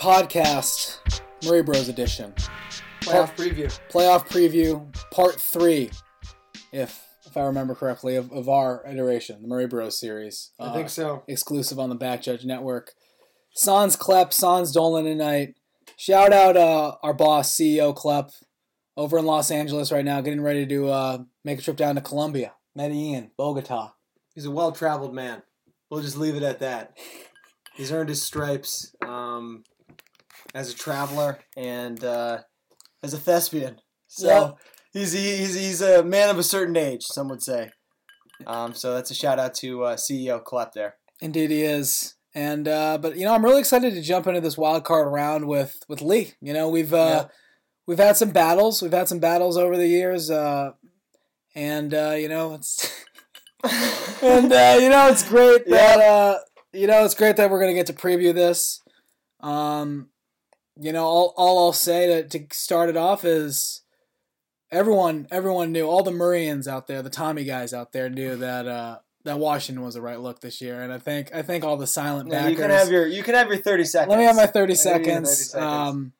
Podcast, Murray Bros Edition. Playoff preview. Playoff preview, part three, if if I remember correctly, of, of our iteration, the Murray Bros series. I think Uh, so. exclusive on the Back Judge Network. Sans Klepp, Sans Dolan tonight. Shout out uh, our boss, CEO Klepp, over in Los Angeles right now, getting ready to uh, make a trip down to Colombia, Medellin, Bogota. He's a well-traveled man. We'll just leave it at that. He's earned his stripes um, as a traveler and uh, as a thespian. So he's, he's he's a man of a certain age, some would say. Um, so that's a shout out to uh, CEO Klepp there. Indeed, he is. And uh, but you know, I'm really excited to jump into this wild card round with with Lee. You know, we've uh, Yeah. we've had some battles. We've had some battles over the years, uh, and uh, you know, it's and uh, you know, it's great that uh, you know, it's great that we're gonna get to preview this. Um, you know, all, all I'll say to, to start it off is everyone everyone knew all the Murrayans out there, the Tommy guys out there knew that uh, that Washington was the right look this year, and I think I think all the silent Yeah, backers. you can have your you can have your thirty seconds. Let me have my 30 Let me have your seconds. 30 seconds. Um,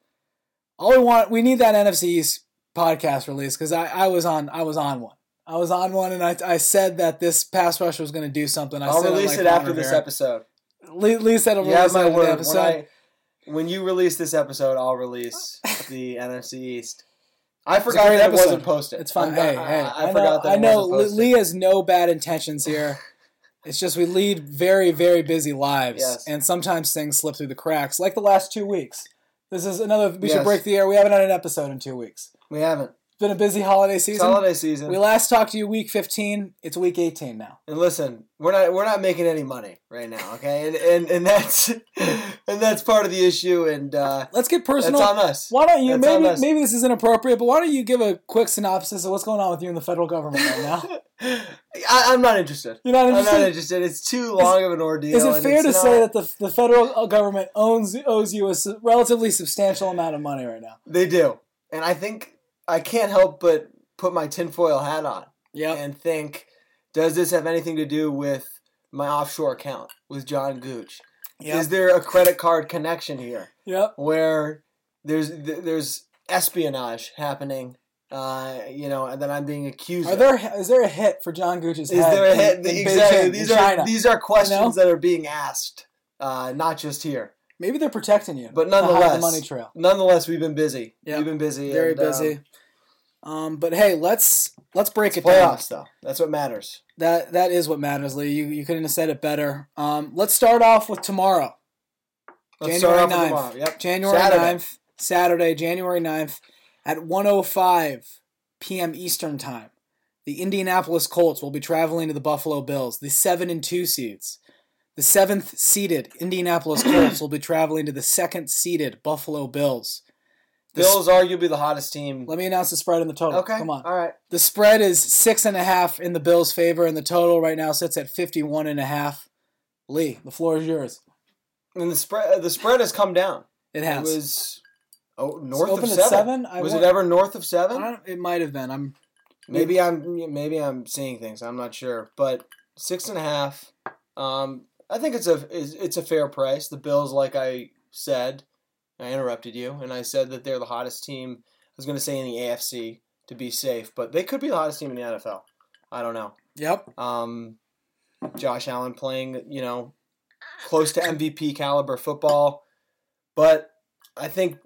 all we want, we need that NFC East podcast release because I, I was on, I was on one. I was on one, and I, I said that this pass rush was going to do something. I I'll said release like it after this episode. Lee, Lee said it'll You have release my word. When, episode. I, when you release this episode, I'll release the NFC East. I forgot that it episode. wasn't posted. It's fine. Hey, I, hey, I, I, I forgot know, that I it know. Lee has no bad intentions here. It's just we lead very, very busy lives, Yes. and sometimes things slip through the cracks, like the last two weeks. This is another. We should break the air. We haven't had an episode in two weeks. We haven't. It's been a busy holiday It's season. holiday season. We last talked to you week 15. It's week 18 now. and listen, we're not we're not making any money right now, okay? And and, and that's and that's part of the issue. And uh, Let's get that's personal. on us. Why don't you That's on maybe us. maybe this is inappropriate, but why don't you give a quick synopsis of what's going on with you in the federal government right now? I, I'm not interested. You're not I'm not interested. interested. It's too long of an ordeal. Is it fair to not- say that the, the federal government owns owes you a relatively substantial amount of money right now? they do? And I think I can't help but put my tinfoil hat on. Yep. and think, does this have anything to do with my offshore account with John Gooch? Yep. Is there a credit card connection here Yep. where there's there's espionage happening? Uh, you know, and then I'm being accused. Are of? there is there a hit for John Gooch's Is head? there a hit? in exactly. Beijing, These are China? these are questions You know? that are being asked, uh, not just here. Maybe they're protecting you. But nonetheless, the money trail. Nonetheless, we've been busy. Yeah. We've been busy. Very and, um, busy. Um, but hey, let's let's break it's it down. playoffs, though. That's what matters. That that is what matters, Lee. You you couldn't have said it better. Um, let's start off with tomorrow, Let's January start off 9th. with tomorrow. Yep. January Saturday. 9th, Saturday, January 9th at 1:05 p.m. Eastern Time. The Indianapolis Colts will be traveling to the Buffalo Bills, the 7 and 2 seeds. The 7th seeded Indianapolis Colts will be traveling to the 2nd seeded Buffalo Bills. Bills arguably the hottest team. Let me announce the spread and the total. Okay. Come on. All right. The spread is six and a half in the Bills' favor, and the total right now sits at 51 and a half. Lee, the floor is yours. And the spread the spread has come down. It It has. was oh north of seven. seven? Was it ever north of I seven? it might have been. I'm Maybe I'm maybe I'm seeing things. I'm not sure, but six and a half. Um, I think it's a it's a fair price. The Bills, like I said, I interrupted you, and I said that they're the hottest team. I was going to say in the AFC to be safe, but they could be the hottest team in the NFL. I don't know. Yep. Um, Josh Allen playing, you know, close to MVP caliber football. But I think,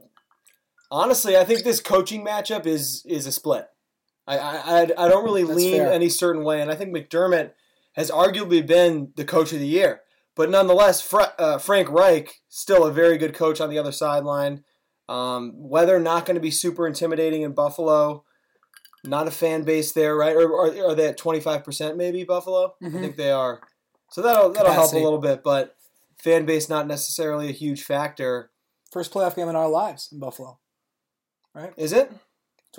honestly, I think this coaching matchup is is a split. I I, I, don't really That's lean fair. any certain way, and I think McDermott has arguably been the coach of the year. But nonetheless, Fra- uh, Frank Reich still a very good coach on the other sideline. Um, weather not going to be super intimidating in Buffalo. Not a fan base there, right? Or, or are they at twenty five percent maybe Buffalo? Mhm. I think they are. So that'll that'll help a little bit, but fan base not necessarily a huge factor, First playoff game in our lives in Buffalo. Right? is it?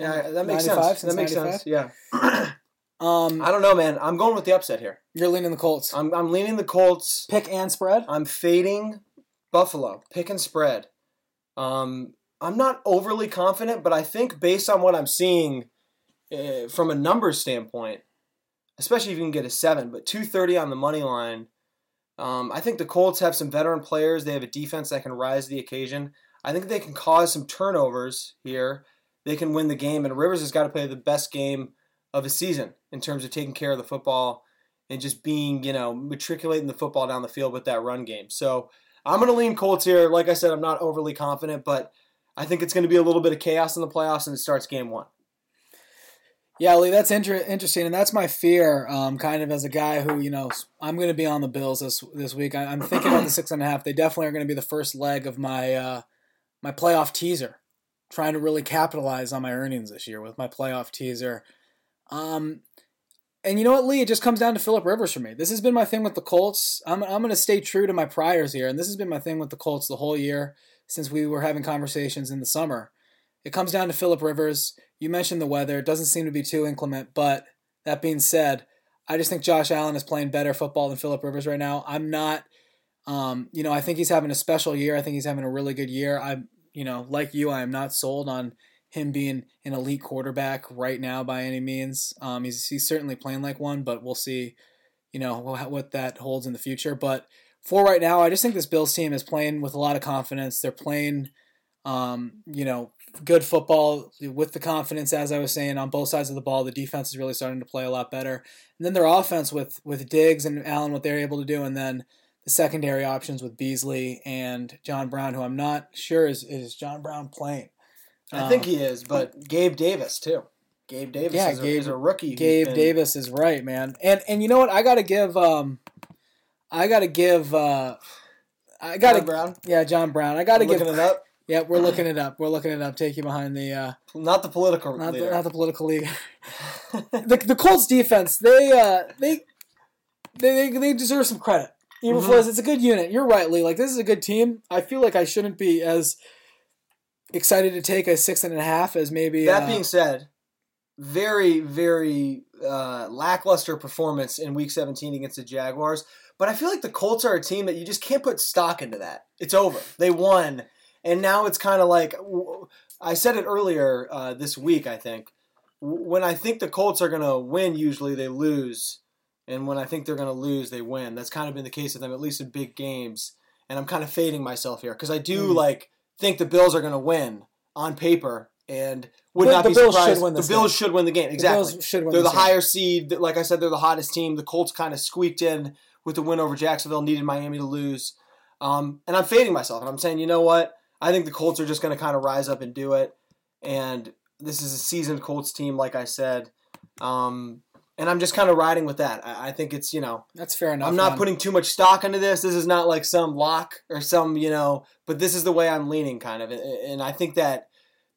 Yeah, that makes sense. That makes 95? sense. Yeah. Um, I don't know, man. I'm going with the upset here. you're leaning the Colts. I'm I'm leaning the Colts. Pick and spread. I'm fading Buffalo. Pick and spread. Um, I'm not overly confident, but I think based on what I'm seeing uh, from a numbers standpoint, especially if you can get a seven, but 230 on the money line, Um, I think the Colts have some veteran players. They have a defense that can rise to the occasion. I think they can cause some turnovers here. They can win the game, and Rivers has got to play the best game of a season in terms of taking care of the football and just being, you know, matriculating the football down the field with that run game. So I'm going to lean Colts here. Like I said, I'm not overly confident, but I think it's going to be a little bit of chaos in the playoffs, and it starts game one. Yeah, Lee, that's inter- interesting, and that's my fear. Um, kind of as a guy who, you know, I'm going to be on the Bills this this week. I, am thinking about the six and a half. They definitely are going to be the first leg of my uh, my playoff teaser. Trying to really capitalize on my earnings this year with my playoff teaser. Um, and you know what, Lee? It just comes down to Philip Rivers for me. This has been my thing with the Colts. I'm I'm going to stay true to my priors here, and this has been my thing with the Colts the whole year since we were having conversations in the summer. It comes down to Philip Rivers. You mentioned the weather. It doesn't seem to be too inclement, but that being said, I just think Josh Allen is playing better football than Philip Rivers right now. I'm not, um, you know, I think he's having a special year. I think he's having a really good year. I'm, you know, like you, I am not sold on him being an elite quarterback right now by any means. Um, he's he's certainly playing like one, but we'll see, you know, what that holds in the future. But for right now, I just think this Bills team is playing with a lot of confidence. They're playing, um, you know, good football with the confidence, as I was saying, on both sides of the ball. The defense is really starting to play a lot better. And then their offense with with Diggs and Allen, what they're able to do, and then the secondary options with Beasley and John Brown, who I'm not sure is is John Brown playing. I um, think he is, but Gabe Davis too. Gabe Davis yeah, is, Gabe, a, is a rookie. Gabe been... Davis is right, man. And and you know what? I got to give um, I got to give uh, I got to Brown. Yeah, John Brown. I got to give it up. Yeah, we're looking it up. We're looking it up. Take you behind the uh, not the political not leader. the, not the political league. the, the Colts defense they uh they they they deserve some credit. Even mm-hmm. it's a good unit. You're right, Lee. Like this is a good team. I feel like I shouldn't be as excited to take a six and a half as maybe. That uh, being said, very very uh, lackluster performance in Week 17 against the Jaguars. But I feel like the Colts are a team that you just can't put stock into that. It's over. They won and now it's kind of like I said it earlier uh, this week. I think when I think the Colts are going to win, usually they lose, and when I think they're going to lose, they win. That's kind of been the case with them, at least in big games. And I'm kind of fading myself here because I do mm. like think the Bills are going to win on paper, and would not the be Bills surprised. the Bills game. should win the game. Exactly. The they're the, the higher seed. Like I said, they're the hottest team. The Colts kind of squeaked in with the win over Jacksonville. Needed Miami to lose, um, and I'm fading myself. And I'm saying, you know what? I think the Colts are just going to kind of rise up and do it. And this is a seasoned Colts team, like I said. Um, and I'm just kind of riding with that. I, I, think it's you know that's fair enough. I'm not man. putting too much stock into this. This is not like some lock or some you know, but this is the way I'm leaning, kind of. And I think that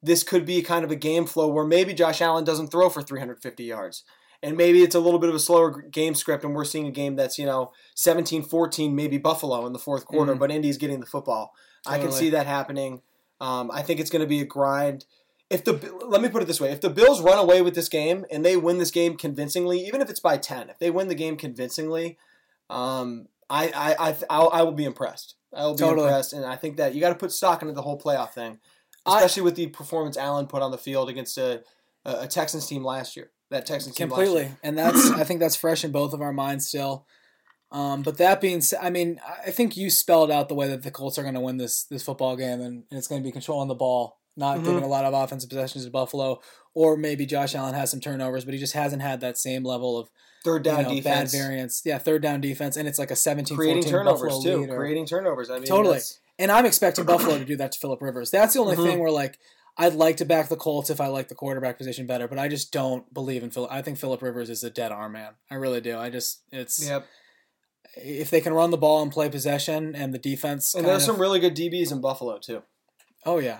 this could be kind of a game flow where maybe Josh Allen doesn't throw for 350 yards. And maybe it's a little bit of a slower game script, and we're seeing a game that's, you know, 17 14, maybe Buffalo in the fourth quarter, mm-hmm. but Indy's getting the football. Totally. I can see that happening. Um, I think it's going to be a grind. If the let me put it this way, if the Bills run away with this game and they win this game convincingly, even if it's by ten, if they win the game convincingly, um, I I I I'll, I will be impressed. I will be totally. impressed, and I think that you got to put stock into the whole playoff thing, especially I, with the performance Allen put on the field against a, a Texans team last year. That Texans team completely, and that's I think that's fresh in both of our minds still. Um, but that being said, I mean, I think you spelled out the way that the Colts are going to win this this football game, and, and it's going to be controlling the ball, not mm-hmm. giving a lot of offensive possessions to Buffalo, or maybe Josh Allen has some turnovers, but he just hasn't had that same level of third down you know, defense, bad variance. Yeah, third down defense, and it's like a 17 creating turnovers Buffalo too, lead or, creating turnovers. I mean, totally. That's... And I'm expecting Buffalo to do that to Philip Rivers. That's the only mm-hmm. thing where like I'd like to back the Colts if I like the quarterback position better, but I just don't believe in Philip. I think Philip Rivers is a dead arm man. I really do. I just it's yep if they can run the ball and play possession and the defense. And there's of, some really good DBs in Buffalo too. Oh yeah,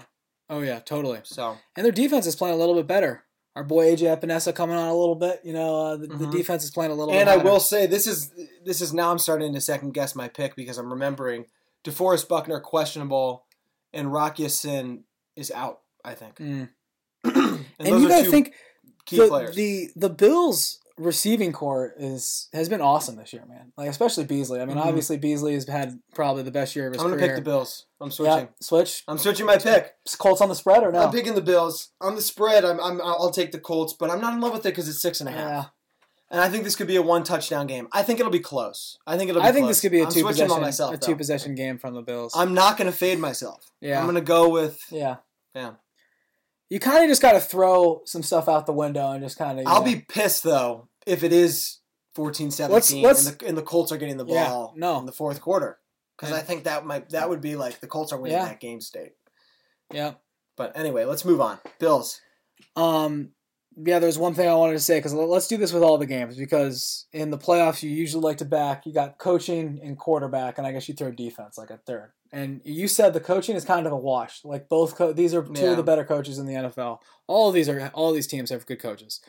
oh yeah, totally. So and their defense is playing a little bit better. Our boy AJ Epenesa coming on a little bit. You know, uh, the, mm-hmm. the, defense is playing a little. And I will say this is this is now I'm starting to second guess my pick because I'm remembering DeForest Buckner questionable, and Rock Ya-Sin is out. I think. Mm. and, and you gotta think key the, players. The the Bills receiving corps is has been awesome this year, man. Like especially Beasley. I mean, mm-hmm. obviously Beasley has had probably the best year of his I'm gonna career. pick the Bills. I'm switching. Yeah, switch. I'm switching my pick. Colts on the spread or no? I'm picking the Bills on the spread. I'm, I'm I'll take the Colts, but I'm not in love with it because it's six and a half. And I think this could be a one touchdown game. I think it'll be close. I think it'll. Be I think close. this could be a two possession, myself. a though. two possession game from the Bills. I'm not going to fade myself. yeah, I'm going to go with. yeah, Yeah. You kind of just got to throw some stuff out the window and just kind of. I'll be pissed though if it is 14-17 Let's- let's- and, the, and the Colts are getting the Yeah, ball no. in the fourth quarter because I think that might that would be like the Colts are winning Yeah. that game state. Yeah. But anyway, let's move on. Bills. Um, yeah, there's one thing I wanted to say because let's do this with all the games because in the playoffs you usually like to back. You got coaching and quarterback, and I guess you throw defense like a third. And you said the coaching is kind of a wash. Like both, co- these are two Yeah. of the better coaches in the NFL. All of these are all these teams have good coaches,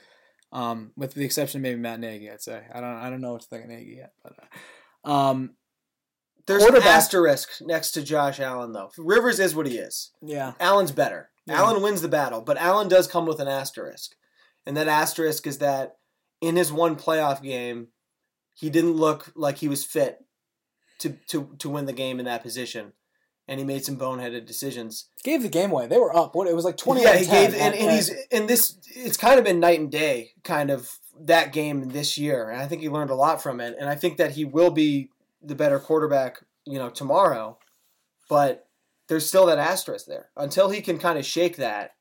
um, with the exception of maybe Matt Nagy. I'd say I don't I don't know what to think of Nagy yet, but uh, um, There's an asterisk next to Josh Allen though. Rivers is what he is. yeah, Allen's better. Yeah. Allen wins the battle, but Allen does come with an asterisk. And that asterisk is that in his one playoff game, he didn't look like he was fit to to to win the game in that position. And he made some boneheaded decisions. gave the game away. They were up. What it was like twenty. yeah, he gave and, and he's and this it's kind of been night and day kind of that game this year. And I think he learned a lot from it. And I think that he will be the better quarterback, you know, tomorrow. But there's still that asterisk there. Until he can kind of shake that,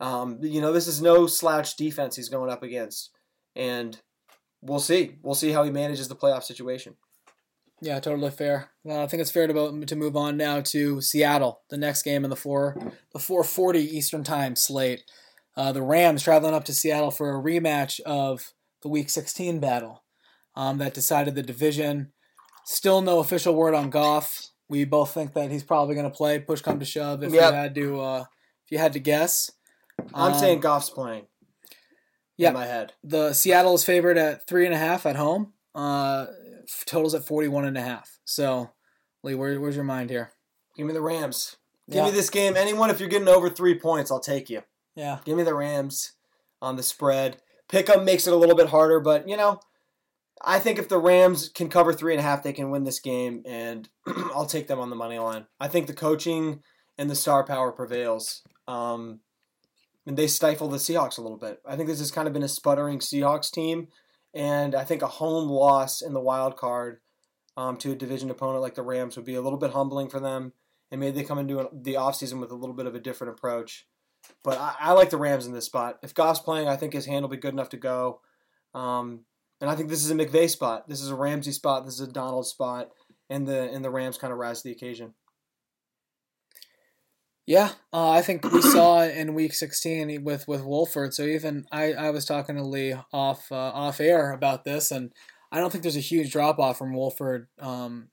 um, you know, this is no slouch defense he's going up against. And we'll see. We'll see how he manages the playoff situation. Yeah, totally fair. Well, I think it's fair to to move on now to Seattle, the next game in the four the four forty Eastern Time slate. Uh, the Rams traveling up to Seattle for a rematch of the Week sixteen battle um, that decided the division. Still no official word on Goff. We both think that he's probably going to play. Push come to shove, if Yep. you had to, uh, if you had to guess. I'm Um, saying Goff's playing. yeah. My head. the Seattle is favored at three and a half at home. Uh, totals at forty one and a half. So, Lee, where, where's your mind here? Give me the Rams. Give Yeah. me this game. Anyone, if you're getting over three points, I'll take you. Yeah, Give me the Rams on the spread. Pick'em makes it a little bit harder, but you know, I think if the Rams can cover three and a half, they can win this game, and I'll take them on the money line. I think the coaching and the star power prevails, um, and they stifle the Seahawks a little bit. I think this has kind of been a sputtering Seahawks team, and I think a home loss in the wild card um, to a division opponent like the Rams would be a little bit humbling for them, and maybe they come into the offseason with a little bit of a different approach. But I, I like the Rams in this spot. If Goff's playing, I think his hand will be good enough to go. Um, and I think this is a McVay spot. This is a Ramsey spot. This is a Donald spot, and the and the Rams kind of rise to the occasion. Yeah, uh, I think we saw in Week 16 with with Wolford. So even I, I was talking to Lee off uh, off air about this, and I don't think there's a huge drop off from Wolford um,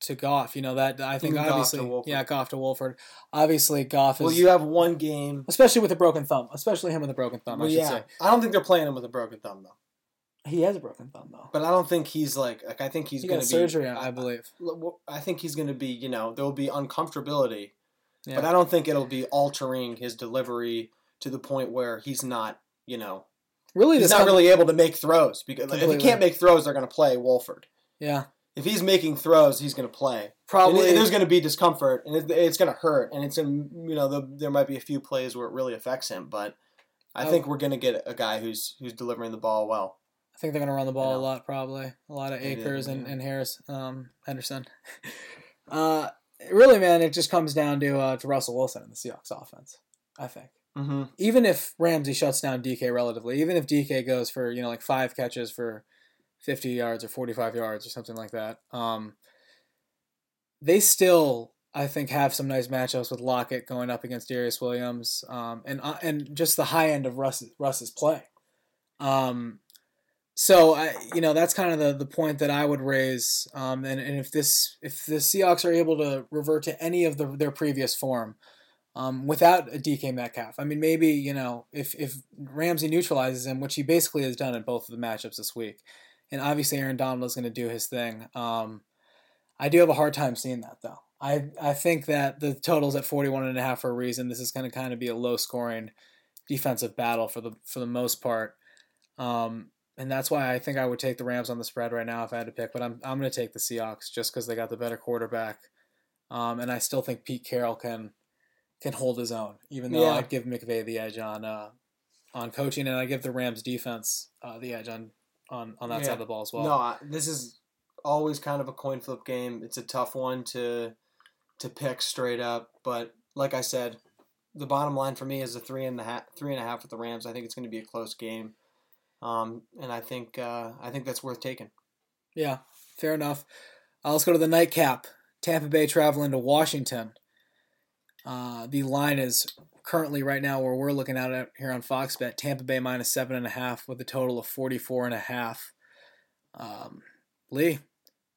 to Goff. You know that I think Even obviously yeah Goff to Wolford. Obviously Goff is Well, you have one game. especially with a broken thumb, especially him with a broken thumb. Well, I should yeah, say I don't think they're playing him with a broken thumb though. he has a broken thumb though. But I don't think he's like like I think he's he going to be surgery, I believe. I think he's going to be you know there will be uncomfortability, Yeah. but I don't think it'll be altering his delivery to the point where he's not you know Really, he's not really able to make throws because if he can't make throws, they're going to play Wolford. yeah If he's making throws, he's going to play. probably And there's going to be discomfort, and it, it's going to hurt, and it's in you know the, there might be a few plays where it really affects him, but I Oh. think we're going to get a guy who's who's delivering the ball well. I think they're going to run the ball a lot, probably a lot of Maybe, Akers and, and Harris, um, Henderson. uh, really, man, it just comes down to uh, to Russell Wilson and the Seahawks offense. I think Mm-hmm. even if Ramsey shuts down DK relatively, even if DK goes for you know like five catches for fifty yards or forty five yards or something like that, um, they still I think have some nice matchups with Lockett going up against Darious Williams, um, and uh, and just the high end of Russ Russ's play. Um, so I, you know, that's kind of the, the point that I would raise. Um, and, and if this if the Seahawks are able to revert to any of the, their previous form, um, without a DK Metcalf, I mean, maybe you know if if Ramsey neutralizes him, which he basically has done in both of the matchups this week, and obviously Aaron Donald is going to do his thing. Um, I do have a hard time seeing that though. I I think that the totals at 41 and a half for a reason. This is going to kind of be a low scoring defensive battle for the for the most part. Um, and that's why I think I would take the Rams on the spread right now if I had to pick. But I'm I'm going to take the Seahawks just because they got the better quarterback, um, and I still think Pete Carroll can can hold his own. Even though Yeah. I'd give McVay the edge on uh, on coaching, and I give the Rams defense uh, the edge on on on that Yeah. side of the ball as well. No, I, this is always kind of a coin flip game. It's a tough one to to pick straight up, but like I said, the bottom line for me is a three and a half, three and a half with the Rams. I think it's going to be a close game, um, and I think uh, I think that's worth taking. Yeah, fair enough. Uh, let's go to the nightcap. Tampa Bay traveling to Washington. Uh, the line is currently right now where we're looking at it here on Fox Bet. Tampa Bay minus seven and a half with a total of forty four and a half. Um, Lee,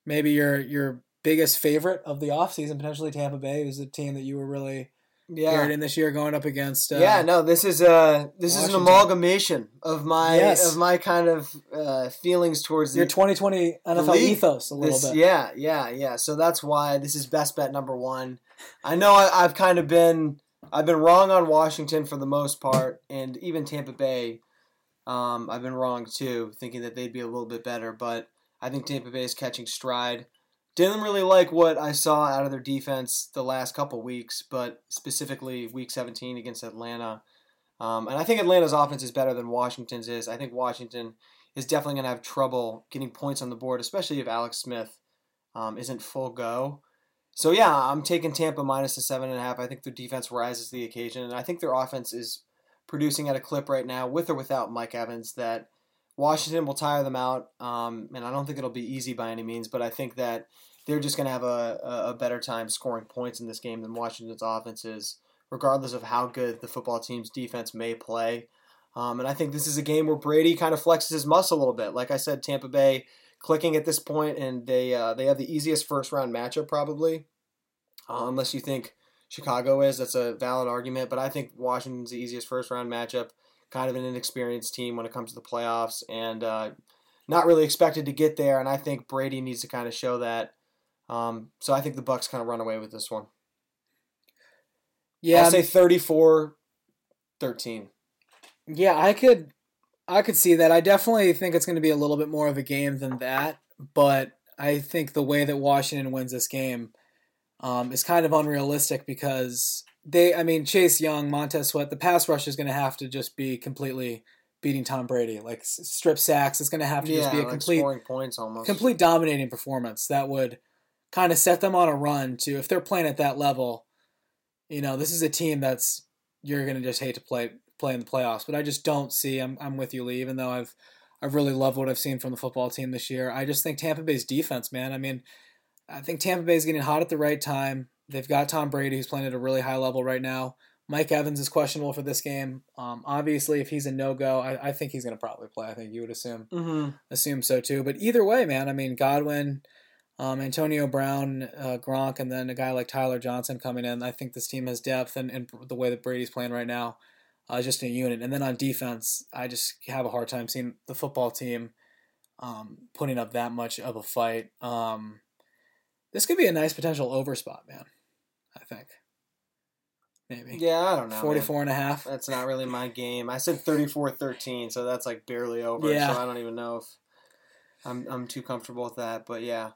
maybe your your biggest favorite of the offseason, potentially Tampa Bay, is a team that you were really Yeah, in this year going up against. Uh, yeah. No, this is a this is an amalgamation of my Yes. of my kind of uh, feelings towards your the 2020 NFL league, ethos a little this, bit. Yeah, yeah, yeah. So that's why this is best bet number one. I know I, I've kind of been I've been wrong on Washington for the most part, and even Tampa Bay, um, I've been wrong too, thinking that they'd be a little bit better. But I think Tampa Bay is catching stride. Didn't really like what I saw out of their defense the last couple weeks, but specifically Week 17 against Atlanta. Um, and I think Atlanta's offense is better than Washington's is. I think Washington is definitely going to have trouble getting points on the board, especially if Alex Smith um, isn't full go. So yeah, I'm taking Tampa minus the seven and a half. I think their defense rises to the occasion, and I think their offense is producing at a clip right now, with or without Mike Evans, that Washington will tire them out. Um, and I don't think it'll be easy by any means, but I think that they're just going to have a, a, better time scoring points in this game than Washington's offense is, regardless of how good the football team's defense may play. Um, and I think this is a game where Brady kind of flexes his muscle a little bit. Like I said, Tampa Bay clicking at this point, and they uh, they have the easiest first round matchup probably, uh, unless you think Chicago is. That's a valid argument, but I think Washington's the easiest first round matchup. Kind of an inexperienced team when it comes to the playoffs, and uh, not really expected to get there. And I think Brady needs to kind of show that. Um, so I think the Bucs kind of run away with this one. Yeah, I'll say 34 13. Yeah, I could I could see that. I definitely think it's going to be a little bit more of a game than that, but I think the way that Washington wins this game um, is kind of unrealistic because they I mean Chase Young, Montez Sweat, the pass rush is going to have to just be completely beating Tom Brady. Like strip sacks, it's going to have to Yeah, just be a like complete scoring points almost. complete dominating performance that would kind of set them on a run to if they're playing at that level. You know, this is a team that's you're gonna just hate to play play in the playoffs, but I just don't see. I'm I'm with you, Lee. Even though I've I've really loved what I've seen from the football team this year, I just think Tampa Bay's defense, man. I mean, I think Tampa Bay's getting hot at the right time. They've got Tom Brady, who's playing at a really high level right now. Mike Evans is questionable for this game. Um, obviously, if he's a no go, I, I think he's going to probably play. I think you would assume hmm assume so too. But either way, man, I mean Godwin, um, Antonio Brown, uh, Gronk, and then a guy like Tyler Johnson coming in. I think this team has depth, and, and the way that Brady's playing right now, uh, just in a unit. And then on defense, I just have a hard time seeing the football team um, putting up that much of a fight. Um, this could be a nice potential over spot, man. I think maybe Yeah, I don't know. man. 44 and a half. That's not really my game. I said 34-13, so that's like barely over. Yeah. So I don't even know if I'm I'm too comfortable with that. But yeah,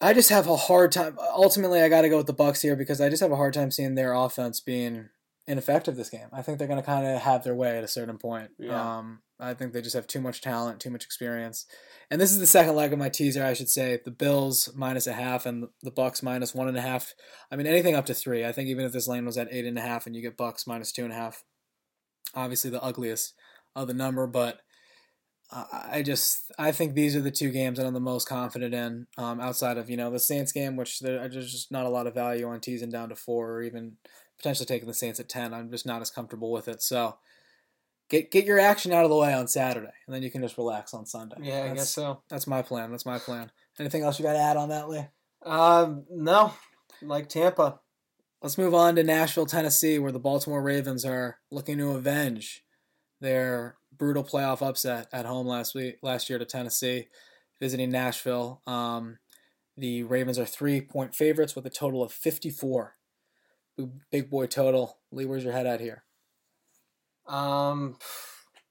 I just have a hard time. Ultimately, I got to go with the Bucs here because I just have a hard time seeing their offense being ineffective this game. I think they're going to kind of have their way at a certain point. Yeah. Um, I think they just have too much talent, too much experience. And this is the second leg of my teaser, I should say. The Bills minus a half and the Bucs minus one and a half. I mean, anything up to three. I think even if this lane was at eight and a half and you get Bucs minus two and a half, obviously the ugliest of the number, but I just I think these are the two games that I'm the most confident in, um, outside of you know the Saints game, which there, there's just not a lot of value on teasing down to four or even potentially taking the Saints at ten. I'm just not as comfortable with it. So get get your action out of the way on Saturday, and then you can just relax on Sunday. yeah, I that's, guess so. That's my plan. That's my plan. Anything else you got to add on that, Lee? Um, no, like Tampa. Let's move on to Nashville, Tennessee, where the Baltimore Ravens are looking to avenge their brutal playoff upset at home last week, last year to Tennessee, visiting Nashville. Um, the Ravens are three point favorites with a total of 54. Big- boy total. Lee, where's your head at here? Um,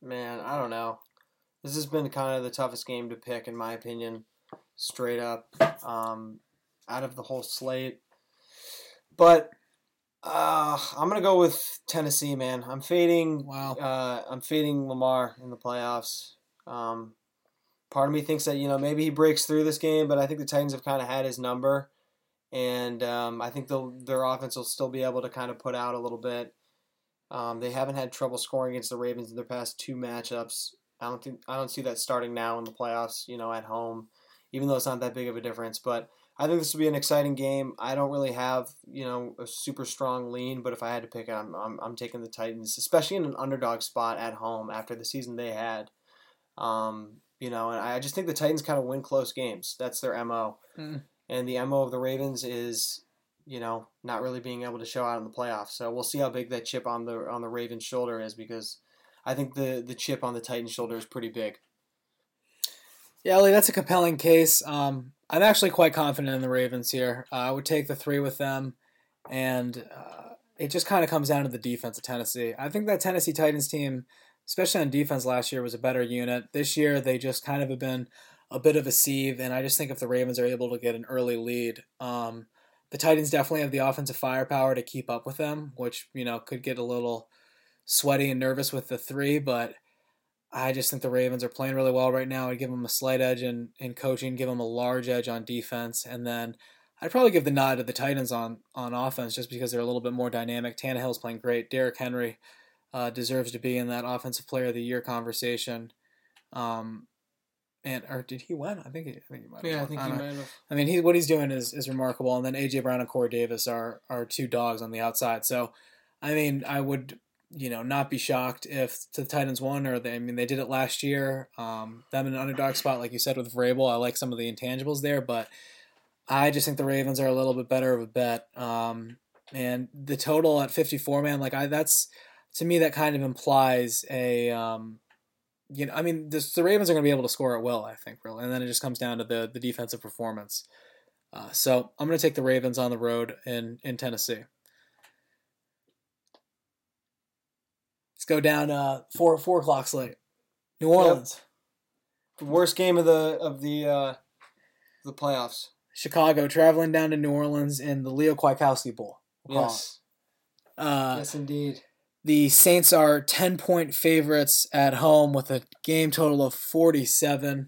man, I don't know. This has been kind of the toughest game to pick, in my opinion, straight up. Um, out of the whole slate, but uh, I'm gonna go with Tennessee, man. I'm fading. Wow. Uh, I'm fading Lamar in the playoffs. Um, part of me thinks that you know maybe he breaks through this game, but I think the Titans have kind of had his number, and um, I think their offense will still be able to kind of put out a little bit. Um, they haven't had trouble scoring against the Ravens in their past two matchups. I don't think I don't see that starting now in the playoffs. You know, at home, even though it's not that big of a difference, but. I think this will be an exciting game. I don't really have, you know, a super strong lean, but if I had to pick, I'm, I'm, I'm taking the Titans, especially in an underdog spot at home after the season they had. Um, you know, and I just think the Titans kind of win close games. That's their mo. Mm. And the mo of the Ravens is, you know, not really being able to show out in the playoffs. So we'll see how big that chip on the on the Ravens' shoulder is because I think the the chip on the Titans' shoulder is pretty big. Yeah, Lee, that's a compelling case. Um, I'm actually quite confident in the Ravens here. Uh, I would take the three with them, and uh, it just kind of comes down to the defense of Tennessee. I think that Tennessee Titans team, especially on defense last year, was a better unit. This year, they just kind of have been a bit of a sieve, and I just think if the Ravens are able to get an early lead, um, the Titans definitely have the offensive firepower to keep up with them, which you know could get a little sweaty and nervous with the three, but I just think the Ravens are playing really well right now. I'd give them a slight edge in, in coaching, give them a large edge on defense, and then I'd probably give the nod to the Titans on on offense just because they're a little bit more dynamic. Tannehill's playing great. Derrick Henry uh, deserves to be in that Offensive Player of the Year conversation. Um, and or did he win? I think he, I think he might. Have Yeah, I think don't you know. might have. I mean, he what he's doing is, is remarkable. And then AJ Brown and Corey Davis are are two dogs on the outside. So, I mean, I would you know not be shocked if the Titans won or they. I mean, they did it last year. Um, them in an underdog spot, like you said with Vrabel. I like some of the intangibles there, but I just think the Ravens are a little bit better of a bet. Um, and the total at 54, man, like I that's to me that kind of implies a um, you know, I mean, this, the Ravens are going to be able to score at will, I think, really, and then it just comes down to the the defensive performance. Uh, so I'm going to take the Ravens on the road in in Tennessee. Let's go down uh, four four o'clock slate. New Orleans, The worst game of the of the uh, the playoffs. Chicago, traveling down to New Orleans in the Leo Kwiatkowski Bowl. we'll Yes. Uh, yes, indeed. The Saints are 10 point favorites at home with a game total of 47.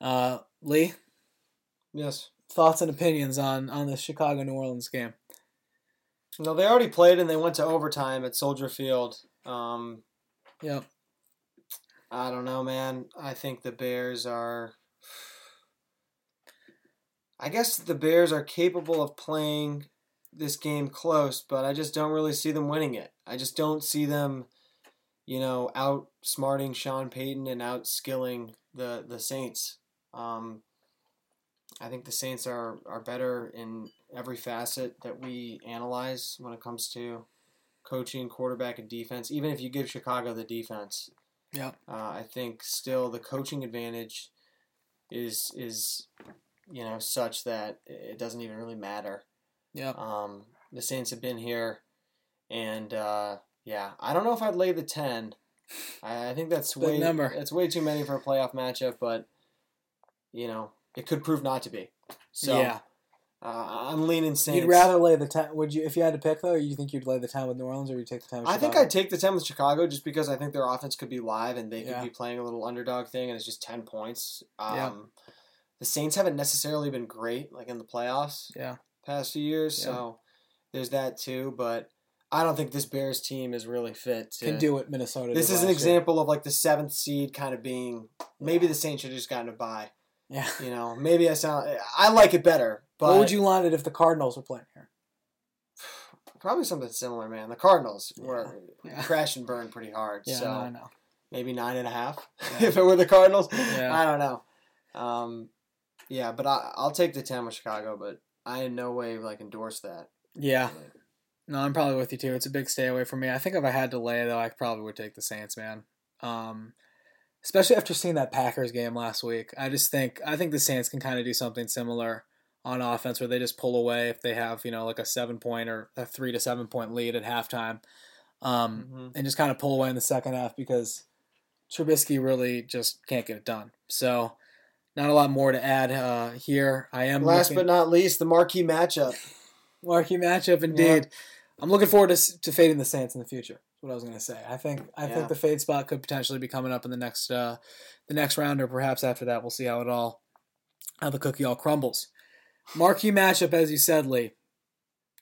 Uh, Lee, Yes. thoughts and opinions on, on the Chicago New Orleans game? No, they already played and they went to overtime at Soldier Field. Um, Yep. I don't know, man. I think the Bears are. I guess the Bears are capable of playing this game close, but I just don't really see them winning it. I just don't see them, you know, outsmarting Sean Payton and outskilling the the Saints. Um, I think the Saints are are better in every facet that we analyze when it comes to coaching, quarterback, and defense. Even if you give Chicago the defense, Yep. uh, I think still the coaching advantage is is you know such that it doesn't even really matter. Yep. Um, the Saints have been here, and uh, yeah, I don't know if I'd lay the ten. I, I think that's way number. It's way too many for a playoff matchup, but you know it could prove not to be. So yeah. uh, I'm leaning Saints. You'd rather lay the 10. Would you, if you had to pick, though, you think you'd lay the 10 with New Orleans or you take the 10 with I think I'd take the 10 with Chicago just because I think their offense could be live and they could Yeah. be playing a little underdog thing and it's just 10 points. Um, Yeah. The Saints haven't necessarily been great like in the playoffs Yeah. Past few years, Yeah. so there's that too. But I don't think this Bears team is really fit. To, Can do what Minnesota this is an last year. example of like the seventh seed kind of being maybe the Saints should have just gotten a bye. Yeah. You know, maybe I sound I like it better, but what would you line it if the Cardinals were playing here? probably something similar, man. The Cardinals were Yeah. crash and burn pretty hard, Yeah, so I know. maybe nine and a half Yeah. if it were the Cardinals. Yeah. I don't know. Um, yeah, but I, I'll take the ten with Chicago, but I in no way like endorse that. Yeah. No, I'm probably with you too. It's a big stay away from me. I think if I had to lay though, I probably would take the Saints, man. Um, especially after seeing that Packers game last week. I just think I think the Saints can kind of do something similar on offense where they just pull away if they have you know like a seven point or a three to seven point lead at halftime, um, Mhm. and just kind of pull away in the second half because Trubisky really just can't get it done. So. Not a lot more to add uh, here. I am Last looking- but not least, the marquee matchup. marquee matchup indeed. I'm looking forward to, to fading the Saints in the future. What I was gonna say. I think I Yeah. think the fade spot could potentially be coming up in the next uh, the next round, or perhaps after that. We'll see how it all how the cookie all crumbles. Marquee matchup, as you said, Lee.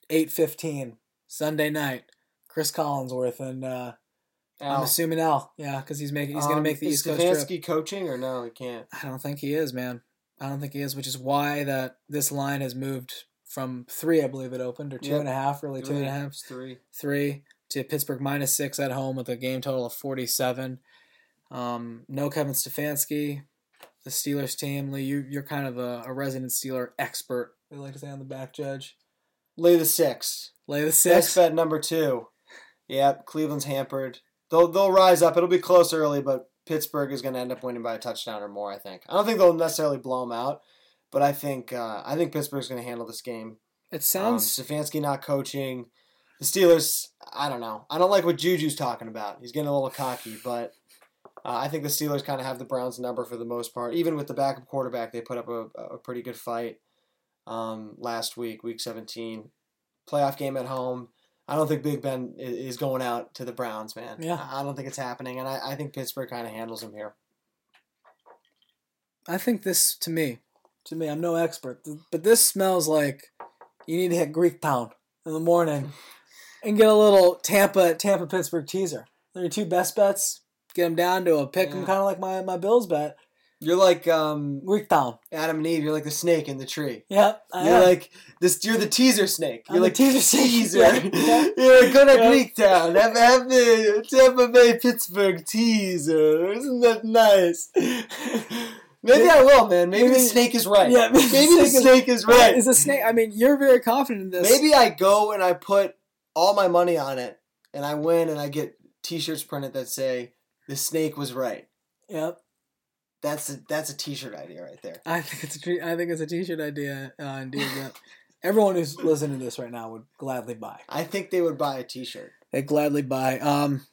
Eight fifteen Sunday night. Cris Collinsworth and uh, I'm assuming L. Yeah, because he's making he's gonna um, make the East Coast trip. Stefanski coaching or no? He can't. I don't think he is, man. I don't think he is, which is why that this line has moved from three, I believe it opened, or two Yep. and a half, really two and a half, three. three to Pittsburgh minus six at home with a game total of forty seven. Um, no Kevin Stefanski, the Steelers team. Lee, you you're kind of a, a resident Steeler expert. They like to say on the back judge. Lay the six. Lay the Best six. bet number two. Yep, Cleveland's hampered. They'll they'll rise up. It'll be close early, but Pittsburgh is going to end up winning by a touchdown or more. I think. I don't think they'll necessarily blow them out, but I think uh, I think Pittsburgh's going to handle this game. It Um, sounds Stefanski not coaching. The Steelers. I don't know. I don't like what Juju's talking about. He's getting a little cocky, but uh, I think the Steelers kind of have the Browns' number for the most part. Even with the backup quarterback, they put up a, a pretty good fight um, last week, week 17. Playoff game at home. I don't think Big Ben is going out to the Browns, man. Yeah. I don't think it's happening, and I, I think Pittsburgh kind of handles him here. I think this to me, to me, I'm no expert, but this smells like you need to hit Greek Town in the morning and get a little Tampa Tampa Pittsburgh teaser. They're your two best bets. Get them down to a pick 'em, Yeah. kind of like my my Bills bet. You're like um, Greek Town. Adam and Eve. You're like the snake in the tree. Yep. I You're am. like this. You're the teaser snake. You're the like teaser snake. teaser. Yeah. You're like, go to Yeah. Greektown. Have, have the Tampa Bay Pittsburgh teaser. Isn't that nice? Maybe I will, man. Maybe, the snake is right. Yeah, maybe, the snake is right. Is a snake? I mean, you're very confident in this. Maybe I go and I put all my money on it, and I win, and I get T-shirts printed that say the snake was right. Yep. That's a that's a T-shirt idea right there. I think it's a tre- I think it's a t-shirt idea. Uh, indeed, that everyone who's listening to this right now would gladly buy. I think they would buy a T-shirt. They gladly buy. Um,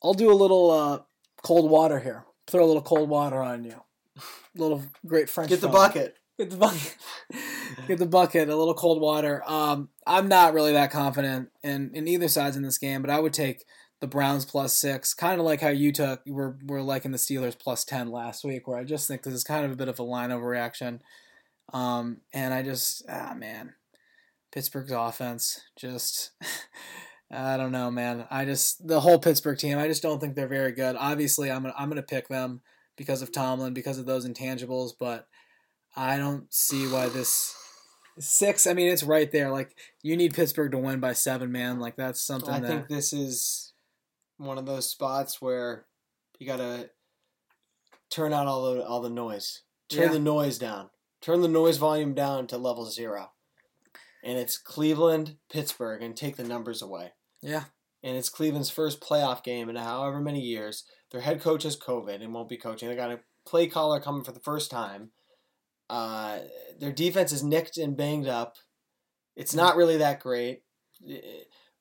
I'll do a little uh, cold water here. Throw a little cold water on you. A little great French. Get the fry. bucket. Get the bucket. Get the bucket. A little cold water. Um, I'm not really that confident in in either sides in this game, but I would take the Browns plus six. Kind of like how you took. We're we're liking the Steelers plus ten last week, where I just think this is kind of a bit of a line overreaction. Um, and I just ah man, Pittsburgh's offense just. I don't know, man. I just the whole Pittsburgh team. I just don't think they're very good. Obviously, I'm gonna, I'm gonna pick them because of Tomlin, because of those intangibles, but I don't see why this six. I mean, it's right there. Like you need Pittsburgh to win by seven, man. Like that's something I that think this is one of those spots where you gotta turn out all the all the noise. Turn Yeah. the noise down. Turn the noise volume down to level zero. And it's Cleveland, Pittsburgh, and take the numbers away. yeah, And it's Cleveland's first playoff game in however many years. Their head coach has COVID and won't be coaching. They got a play caller coming for the first time. Uh, their defense is nicked and banged up. It's not really that great.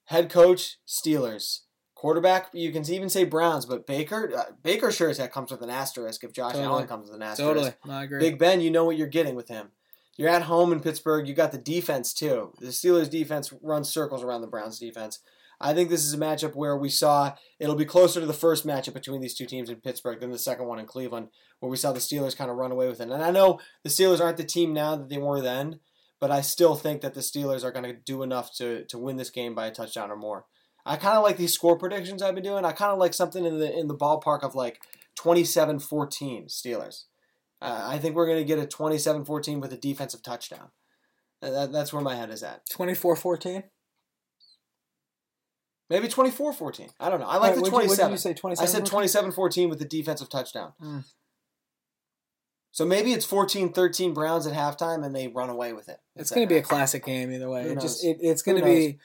Head coach Steelers. Quarterback, you can even say Browns, but Baker, uh, Baker sure as heck comes with an asterisk if Josh Totally. Allen comes with an asterisk. totally. No, I agree. Big Ben, you know what you're getting with him. You're at home in Pittsburgh. You got the defense too. The Steelers defense runs circles around the Browns defense. I think this is a matchup where we saw it'll be closer to the first matchup between these two teams in Pittsburgh than the second one in Cleveland, where we saw the Steelers kind of run away with it. And I know the Steelers aren't the team now that they were then, but I still think that the Steelers are going to do enough to to win this game by a touchdown or more. I kind of like these score predictions I've been doing. I kind of like something in the in the ballpark of like 27-14 Steelers. Uh, I think we're going to get a 27-14 with a defensive touchdown. Uh, That, that's where my head is at. 24-14? Maybe 24-14. I don't know. I like the what'd you- 27. What did you say? 27? I said 27-14 with the defensive touchdown. Mm. So maybe it's 14-13 Browns at halftime and they run away with it. It's going to be a classic game either way. It just it, it's going to be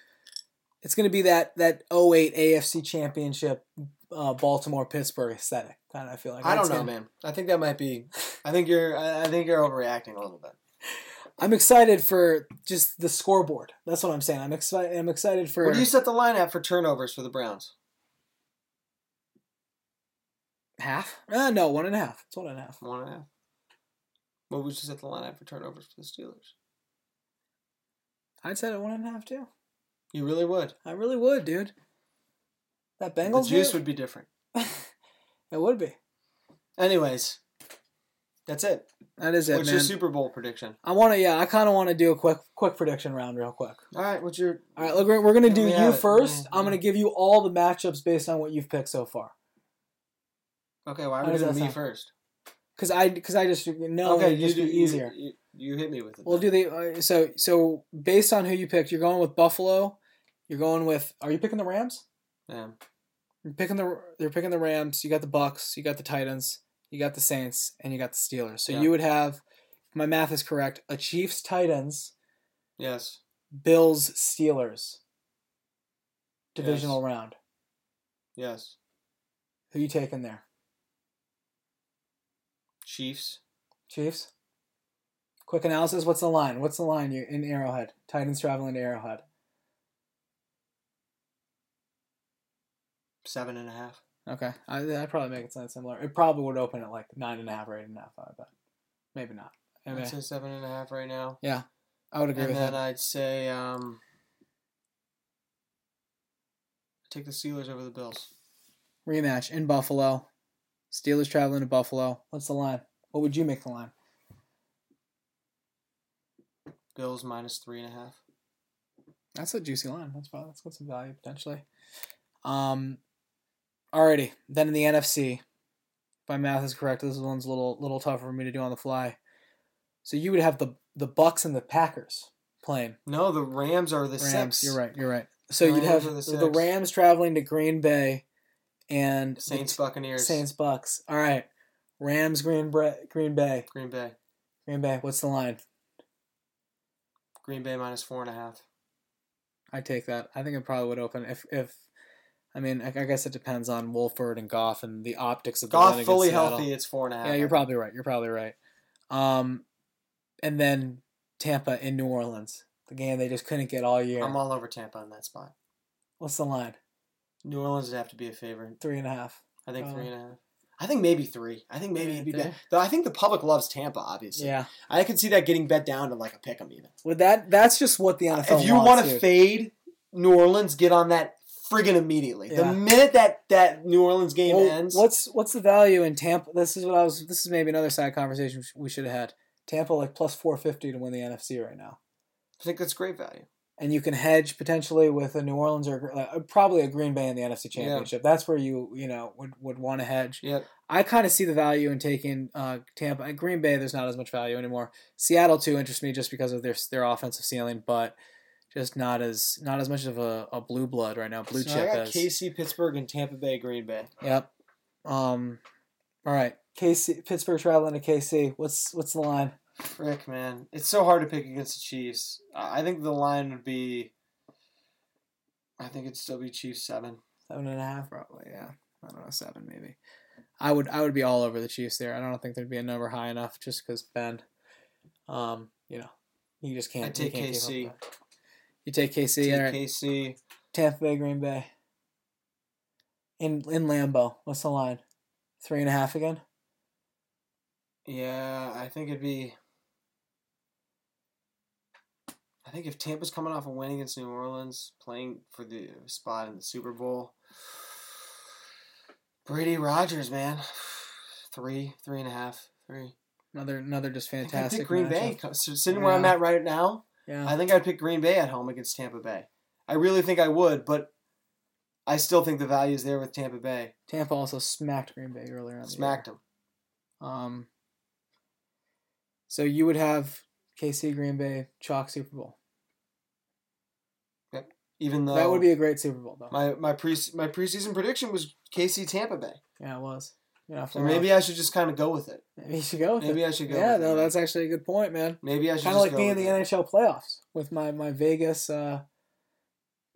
it's going to be that that 08 AFC Championship uh, Baltimore Pittsburgh aesthetic. Kind of I feel like I don't know, gonna- man. I think that might be. I think you're. I I think you're overreacting a little bit. I'm excited for just the scoreboard. That's what I'm saying. I'm excited. I'm excited for. What do you set the line at for turnovers for the Browns? half? Uh, no, one and a half. It's one and a half. One and a half. What would you set the line at for turnovers for the Steelers? I'd set it one and a half too. You really would. I really would, dude. That Bengals The juice would be different. it would be. Anyways, that's it. That is it, What's man. your Super Bowl prediction? I want to, yeah, I kind of want to do a quick, quick prediction round, real quick. All right, what's your? All right, look, we're, we're gonna do you first. I'm gonna give you all the matchups based on what you've picked so far. Okay, why are we doing me sound? first? Cause I, cause I just no, okay, you just do be easier. You, you, you hit me with it. We'll then. do the uh, so so based on who you picked. You're going with Buffalo. You're going with. Are you picking the Rams? Yeah. You're picking the. They're picking the Rams. You got the Bucs. You got the Titans. You got the Saints, and you got the Steelers. So Yeah. you would have, if my math is correct, a Chiefs Titans, Yes. Bills Steelers. Divisional round. Yes. Who you taking there? Chiefs. Chiefs. Quick analysis. What's the line? What's the line you in Arrowhead? Titans traveling to Arrowhead. Seven and a half. Okay, I I'd probably make it sound similar. It probably would open at like nine and a half or eight and a half. I bet. Maybe not. I'd say seven and a half right now. Yeah, I would agree with that. and then that. I'd say um, take the Steelers over the Bills. Rematch in Buffalo. Steelers traveling to Buffalo. What's the line? What would you make the line? Bills minus three and a half. That's a juicy line. That's probably that's got some value potentially. Um, alrighty. Then in the NFC, if my math is correct, this one's a little little tougher for me to do on the fly. So you would have the the Bucs and the Packers playing. No, the Rams are the Rams. six. You're right. You're right. So you'd Rams have are the the, six. Rams traveling to Green Bay, and the Saints, Buccaneers, Saints Bucs. All right. Rams Green Bre- Green Bay. Green Bay, Green Bay. What's the line? Green Bay minus four and a half. I take that. I think it probably would open if if. I mean, I, I guess it depends on Wolford and Goff and the optics of the Goff fully healthy. It's four and a half. Yeah, you're probably right. You're probably right. Um, and then Tampa in New Orleans, the game they just couldn't get all year. I'm all over Tampa in that spot. What's the line? New Orleans would have to be a favorite. Three and a half. I think Uh, three and a half. I think maybe three. I think maybe it'd be better. Though I think the public loves Tampa. Obviously, Yeah. I could see that getting bet down to like a pick 'em even. With that, that's just what the NFL. if you want to fade New Orleans, get on that friggin' immediately. Yeah. The minute that that New Orleans game Well, ends, What's what's the value in Tampa? This is what I was. This is maybe another side conversation we should have had. Tampa like plus four fifty to win the NFC right now, I think that's great value. and you can hedge potentially with a New Orleans or uh, probably a Green Bay in the NFC Yeah. Championship. That's where you you know would would want to hedge. Yep. I kind of see the value in taking uh, Tampa. At Green Bay, there's not as much value anymore. Seattle too interests me just because of their their offensive ceiling, but just not as not as much of a, a blue blood right now. Blue so chip I got as KC, Pittsburgh, and Tampa Bay, Green Bay. Yep. Um. All right. KC Pittsburgh traveling to KC. What's what's the line? Frick, man, it's so hard to pick against the Chiefs. I I think the line would be. I think it'd still be Chiefs seven. Seven and a half, probably. Yeah. I don't know, seven maybe. I would I would be all over the Chiefs there. I don't think there'd be a number high enough just because Ben, um, you know, he just can't. I'd take can't keep up KC. You take KC. Take right. KC. Tampa Bay, Green Bay. In in Lambeau, what's the line? Three and a half again. Yeah, I think it'd be. I think if Tampa's coming off a win against New Orleans, playing for the spot in the Super Bowl, Brady Rodgers, man, three, three and a half, three. Another another just I think fantastic. Green. Bay. Sitting where I'm at right now, Yeah. I think I'd pick Green Bay at home against Tampa Bay. I really think I would, but I still think the value is there with Tampa Bay. Tampa also smacked Green Bay earlier on. Smacked them. Um, so you would have KC Green Bay chalk Super Bowl. Yep. Even though that would be a great Super Bowl, though. my my pre my preseason prediction was KC Tampa Bay. yeah, it was. Yeah, So maybe I should just kind of go with it. maybe you should go with Maybe it. I should go. yeah, no, it. that's actually a good point, man. maybe I should Kind of like being in the it. NHL playoffs with my my Vegas uh,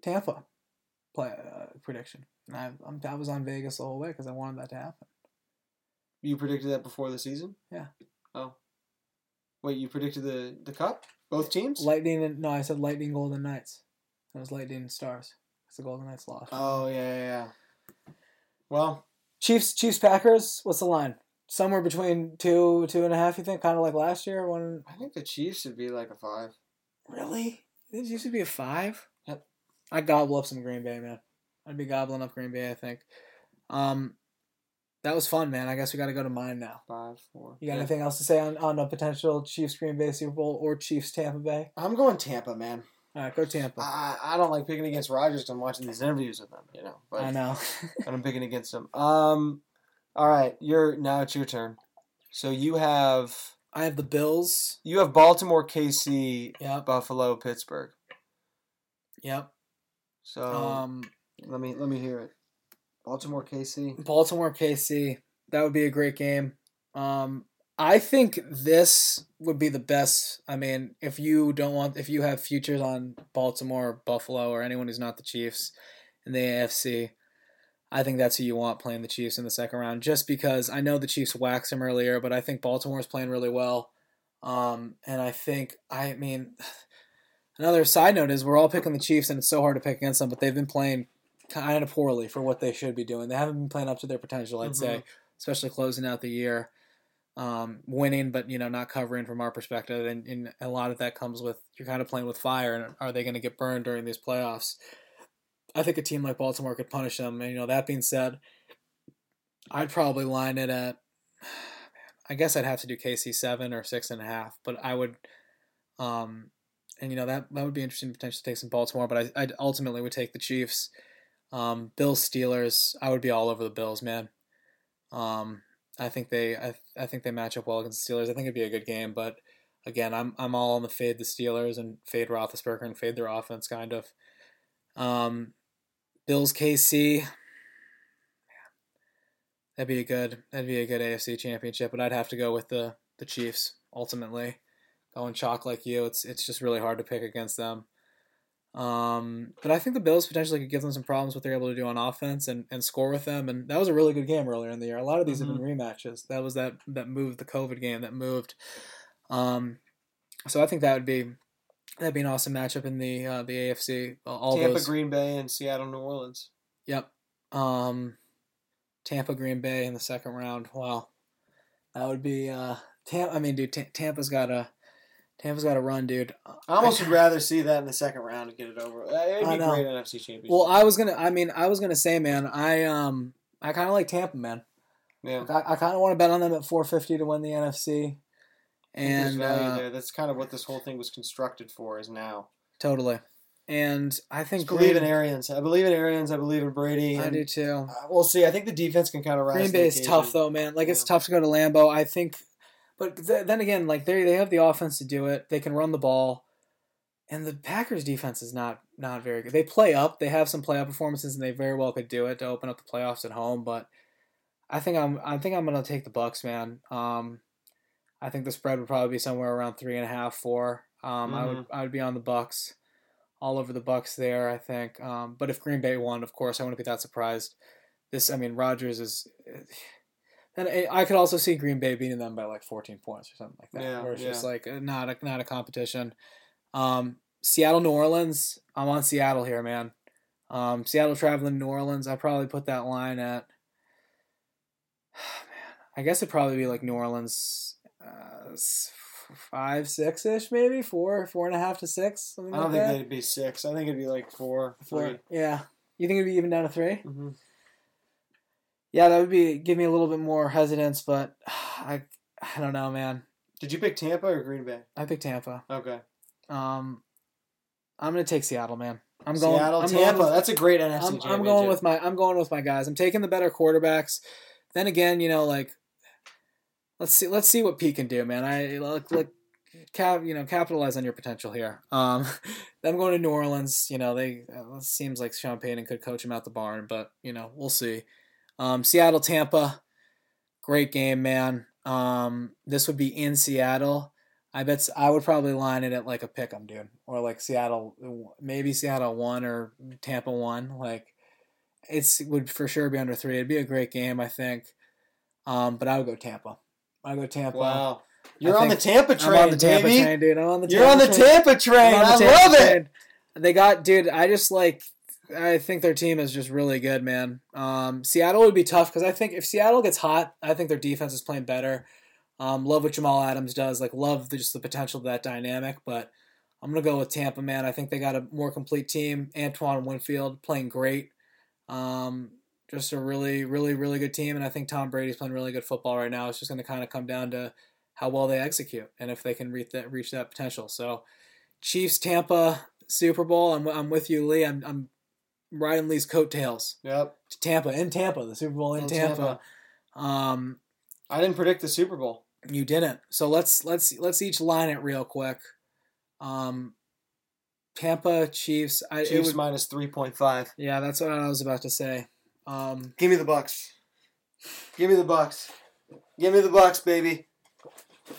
Tampa play uh, prediction. And I I'm, I was on Vegas the whole way because I wanted that to happen. You predicted that before the season. Yeah. Oh. Wait, you predicted the the cup? Both teams? Lightning and no, I said Lightning Golden Knights. It was Lightning and Stars. It's the Golden Knights lost. Oh yeah, yeah, yeah. Well, Chiefs, Chiefs, Packers. What's the line? Somewhere between two, two and a half. You think, kind of like last year. One I think the Chiefs should be like a five. really? This used to be a five. Yep. I gobble up some Green Bay, man. I'd be gobbling up Green Bay. I think. Um, that was fun, man. I guess we got to go to mine now. Five, four. You got Yeah. anything else to say on, on a potential Chiefs Green Bay Super Bowl or Chiefs Tampa Bay? I'm going Tampa, man. All right, go Tampa. I, I don't like picking against Rodgers 'cause I'm watching these interviews with him, you know. But I know. and I'm picking against him. Um, all right, you're now it's your turn. So you have I have the Bills. you have Baltimore, KC, Yep. Buffalo, Pittsburgh. Yep. So Um, let me let me hear it. Baltimore, KC. Baltimore KC. That would be a great game. Um, I think this would be the best. I mean, if you don't want, if you have futures on Baltimore, or Buffalo, or anyone who's not the Chiefs in the AFC, I think that's who you want playing the Chiefs in the second round. Just because I know the Chiefs waxed them earlier, but I think Baltimore's playing really well. Um, and I think, I mean, another side note is we're all picking the Chiefs, and it's so hard to pick against them, but they've been playing kind of poorly for what they should be doing. They haven't been playing up to their potential, I'd say, especially closing out the year, um, winning, but you know not covering from our perspective. And, and a lot of that comes with you're kind of playing with fire. And are they going to get burned during these playoffs? I think a team like Baltimore could punish them. And you know that being said, I'd probably line it at. I guess I'd have to do KC seven or six and a half, but I would. Um, and you know that that would be interesting to potentially take some Baltimore, but I I ultimately would take the Chiefs. Um, Bills Steelers, I would be all over the Bills, man. Um, I think they I, I think they match up well against the Steelers. I think it'd be a good game, but again, I'm I'm all on the fade the Steelers and fade Roethlisberger and fade their offense, kind of. Um, Bills KC, that'd be a good that'd be a good AFC championship, but I'd have to go with the the Chiefs ultimately. Going chalk like you, it's it's just really hard to pick against them. Um, but I think the Bills potentially could give them some problems what they're able to do on offense and, and score with them. And that was a really good game earlier in the year. A lot of these have been rematches. That was that that moved the COVID game that moved. Um, so I think that would be that'd be an awesome matchup in the uh, the AFC. All Tampa, those, Green Bay, and Seattle, New Orleans. Yep. Um, Tampa, Green Bay in the second round. Wow, that would be uh, Tampa. I mean, dude, Ta- Tampa's got a Tampa's got to run, dude. I almost would rather see that in the second round and get it over. It'd I be know. great NFC championship. Well, I was gonna. I mean, I was gonna say, man. I um, I kind of like Tampa, man. yeah. I, I kind of want to bet on them at 450 to win the NFC. And uh, there. That's kind of what this whole thing was constructed for. Is now. totally. And I I think believe in Arians. I believe in Arians. I believe in Brady. I do too. uh, we'll see. I think the defense can kind of rise. Green Bay is tough though, man. Like it's tough to go to Lambeau. I think, but th- then again, like they they have the offense to do it. They can run the ball, and the Packers defense is not not very good. They play up. They have some playoff performances, and they very well could do it to open up the playoffs at home. But I think I'm I think I'm gonna take the Bucs, man. Um, I think the spread would probably be somewhere around three and a half, four. Um, I would I would be on the Bucs, all over the Bucs there. I think. Um, but if Green Bay won, of course, I wouldn't be that surprised. This, I mean, Rodgers is. Then I- could also see Green Bay beating them by like 14 points or something like that, Yeah, where it's just like uh, not a not a competition. Um, Seattle, New Orleans. I'm on Seattle here, man. Um, Seattle traveling New Orleans. I probably put that line at. Man, I guess it'd probably be like New Orleans, uh, five, six ish, maybe four, four and a half to six. I don't like think that. they'd be six. I think it'd be like four, Four. three. Yeah. You think it'd be even down to 3 Mm-hmm. Yeah, that would be give me a little bit more hesitance, but I I don't know, man. Did you pick Tampa or Green Bay? I picked Tampa. Okay. Um, I'm gonna take Seattle, man. I'm going. Seattle, I'm Tampa. Going with, That's a great NFC I'm. I'm going with my. I'm going with my guys. I'm taking the better quarterbacks. Then again, you know, like let's see. Let's see what Pete can do, man. I look like cap. You know, capitalize on your potential here. Um, I'm going to New Orleans. You know, they it seems like Sean Payton could coach him out the barn, but you know, we'll see. Um, Seattle, Tampa, great game, man. Um, this would be in Seattle. I bet I would probably line it at like a pick 'em, dude, or like Seattle, maybe Seattle one or Tampa one. Like, it's it would for sure be under three. It'd be a great game, I think. Um, but I would go Tampa. I go Tampa. Wow. You're on the Tampa I'm train, on the Tampa baby. train, dude. I'm on the. You're on the train. Tampa train. I'm on I Tampa love it. They got, dude. I just like. I think their team is just really good, man. Um, Seattle would be tough because I think if Seattle gets hot, I think their defense is playing better. Um, love what Jamal Adams does. Like love the, just the potential of that dynamic. But I'm gonna go with Tampa, man. I think they got a more complete team. Antoine Winfield playing great. Um, just a really, really, really good team, and I think Tom Brady's playing really good football right now. It's just going to kind of come down to how well they execute and if they can reach that reach that potential. So, Chiefs Tampa Super Bowl. I'm, I'm with you, Lee. I'm, I'm riding Lee's coattails Yep. to Tampa in Tampa, the Super Bowl in, In Tampa. Um, I didn't predict the Super Bowl. you didn't. So let's let's let's each line it real quick. Um, Tampa Chiefs. I, it Chiefs would- minus three point five. yeah, that's what I was about to say. Um, Give me the Bucs. Give me the Bucs. Give me the Bucs, baby.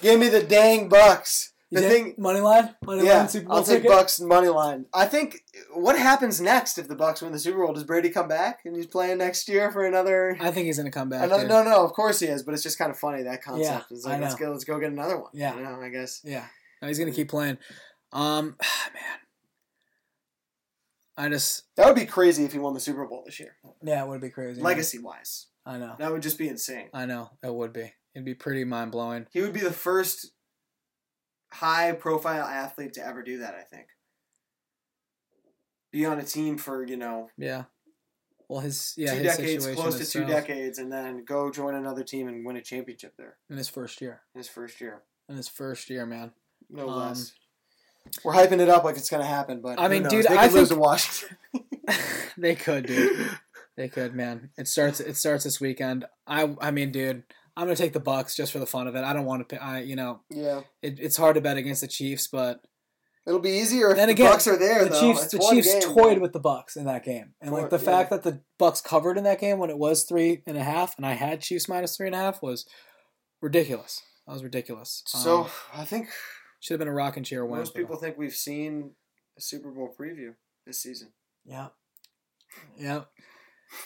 Give me the dang Bucs. The thing, money line, money yeah, line Super Bowl I'll take ticket. Bucs money line. I think what happens next if the Bucs win the Super Bowl? Does Brady come back and he's playing next year for another? I think he's gonna come back. another no, no, of course he is, but it's just kind of funny that concept. Yeah, it's like I let's go, let's go get another one. Yeah. you know, I guess. Yeah, no, he's gonna keep playing. Um, man, I just That would be crazy if he won the Super Bowl this year, yeah, it would be crazy. legacy wise. I know, That would just be insane. I know, it would be. It'd be pretty mind blowing. He would be the first high profile athlete to ever do that, I think. Be on a team for, you know, Yeah. Well, his yeah two his decades, close to two itself decades, and then go join another team and win a championship there in his first year. in his first year. In his first year, man. No Um, less. We're hyping it up like it's going to happen, but I mean, knows? dude, they I could lose think- to Washington. they could, dude. They could, man. It starts. It starts this weekend. I. I mean, dude. I'm gonna take the Bucs just for the fun of it. I don't want to. I. You know, yeah. it, it's hard to bet against the Chiefs, but It'll be easier if Then the again, Bucs are there, the though. Chiefs. It's The Chiefs game, toyed man. with the Bucs in that game, and like the yeah. fact that the Bucs covered in that game when it was three and a half, and I had Chiefs minus three and a half was ridiculous. That was ridiculous. So Um, I think should have been a rocking chair win. most people think we've seen a Super Bowl preview this season. Yeah. Yeah.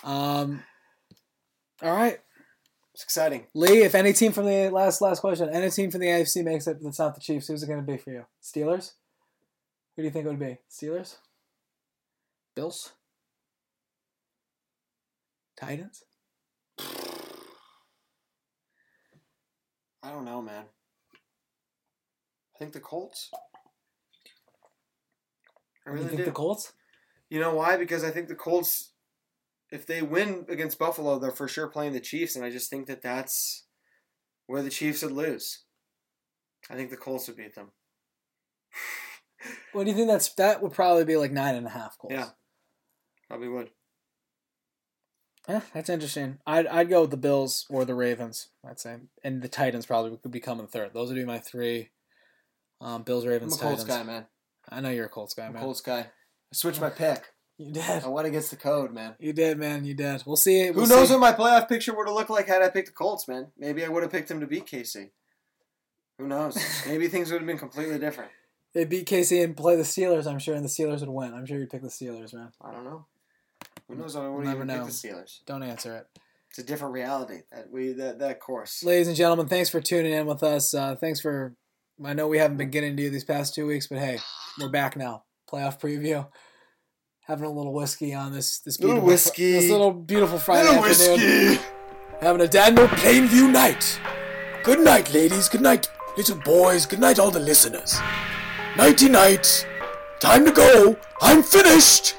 Um. All right, It's exciting. Lee. If any team from the last last question, any team from the AFC makes it that's not the Chiefs, who's it going to be for you? Steelers. Who do you think it would be? Steelers. Bills. Titans. I don't know, man. I think the Colts. I you really think do. the Colts? you know why? Because I think the Colts, if they win against Buffalo, they're for sure playing the Chiefs, and I just think that that's where the Chiefs would lose. I think the Colts would beat them. What do you think? That's that would probably be like nine and a half Colts. Yeah. Probably would. Eh, that's interesting. I'd I'd go with the Bills or the Ravens. I'd say, and the Titans probably could be coming third. Those would be my three. Um, Bills, I'm Ravens, a Colts Titans. guy, man. I know you're a Colts guy, I'm man. Colts guy. I switched my pick. You did. I went against the code, man. You did, man. You did. We'll see. Who We'll knows see. what my playoff picture would have looked like had I picked the Colts, man? Maybe I would have picked them to beat KC. Who knows? Maybe things would have been completely different. They beat KC and play the Steelers. I'm sure, and the Steelers would win. I'm sure you'd pick the Steelers, man. I don't know. Who knows? I would Never even know. pick the Steelers. Don't answer it. It's a different reality that we that that course. Ladies and gentlemen, thanks for tuning in with us. Uh, thanks for. I know we haven't been getting to you these past two weeks, but hey, we're back now. Playoff preview. Having a little whiskey on this this Little beautiful whiskey. this little beautiful Friday Little afternoon. whiskey. Having a Daniel Plainview night. Good night, ladies. Good night, little boys. Good night, all the listeners. Nighty night. Time to go. I'm finished.